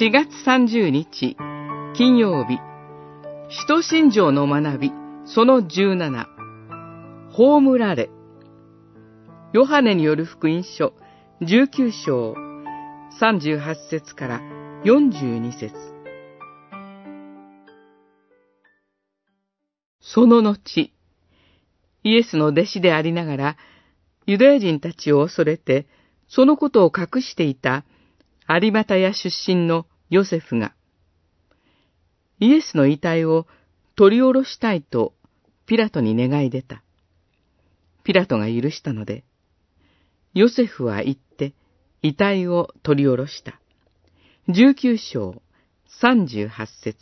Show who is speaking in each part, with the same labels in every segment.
Speaker 1: 4月30日、金曜日、使徒信条の学び、その17、葬られ、ヨハネによる福音書、19章、38節から42節。その後、イエスの弟子でありながら、ユダヤ人たちを恐れて、そのことを隠していた有股屋出身のヨセフが、イエスの遺体を取り下ろしたいとピラトに願い出た。ピラトが許したので、ヨセフは行って遺体を取り下ろした。十九章三十八節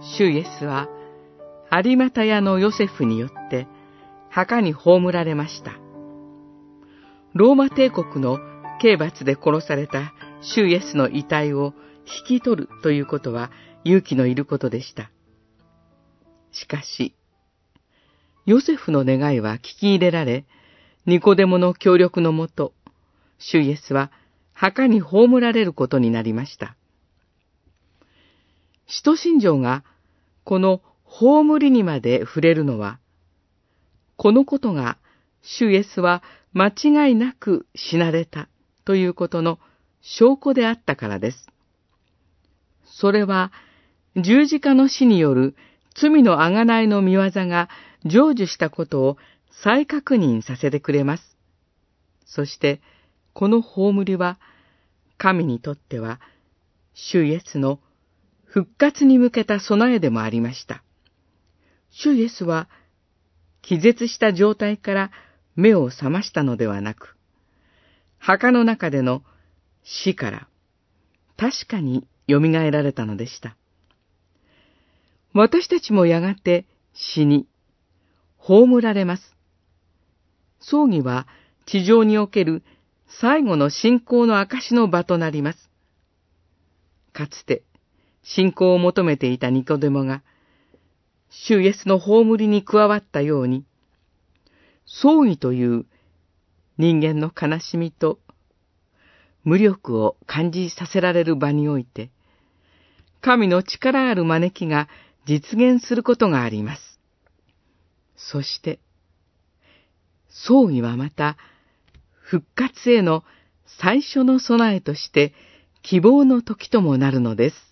Speaker 1: 主イエスは有股屋のヨセフによって墓に葬られました。ローマ帝国の刑罰で殺された主イエスの遺体を引き取るということは勇気のいることでした。しかし、ヨセフの願いは聞き入れられ、ニコデモの協力のもと、主イエスは墓に葬られることになりました。使徒信条がこの葬りにまで触れるのは、このことが主イエスは間違いなく死なれたということの証拠であったからです。それは十字架の死による罪のあがないの見業が成就したことを再確認させてくれます。そして、この葬りは、神にとっては、主イエスの復活に向けた備えでもありました。主イエスは、気絶した状態から目を覚ましたのではなく、墓の中での死から確かに蘇られたのでした。私たちもやがて死に、葬られます。葬儀は地上における最後の信仰の証の場となります。かつて信仰を求めていたニコデモが、主イエスの葬りに加わったように、葬儀という人間の悲しみと無力を感じさせられる場において、神の力ある招きが実現することがあります。そして、葬儀はまた、復活への最初の備えとして希望の時ともなるのです。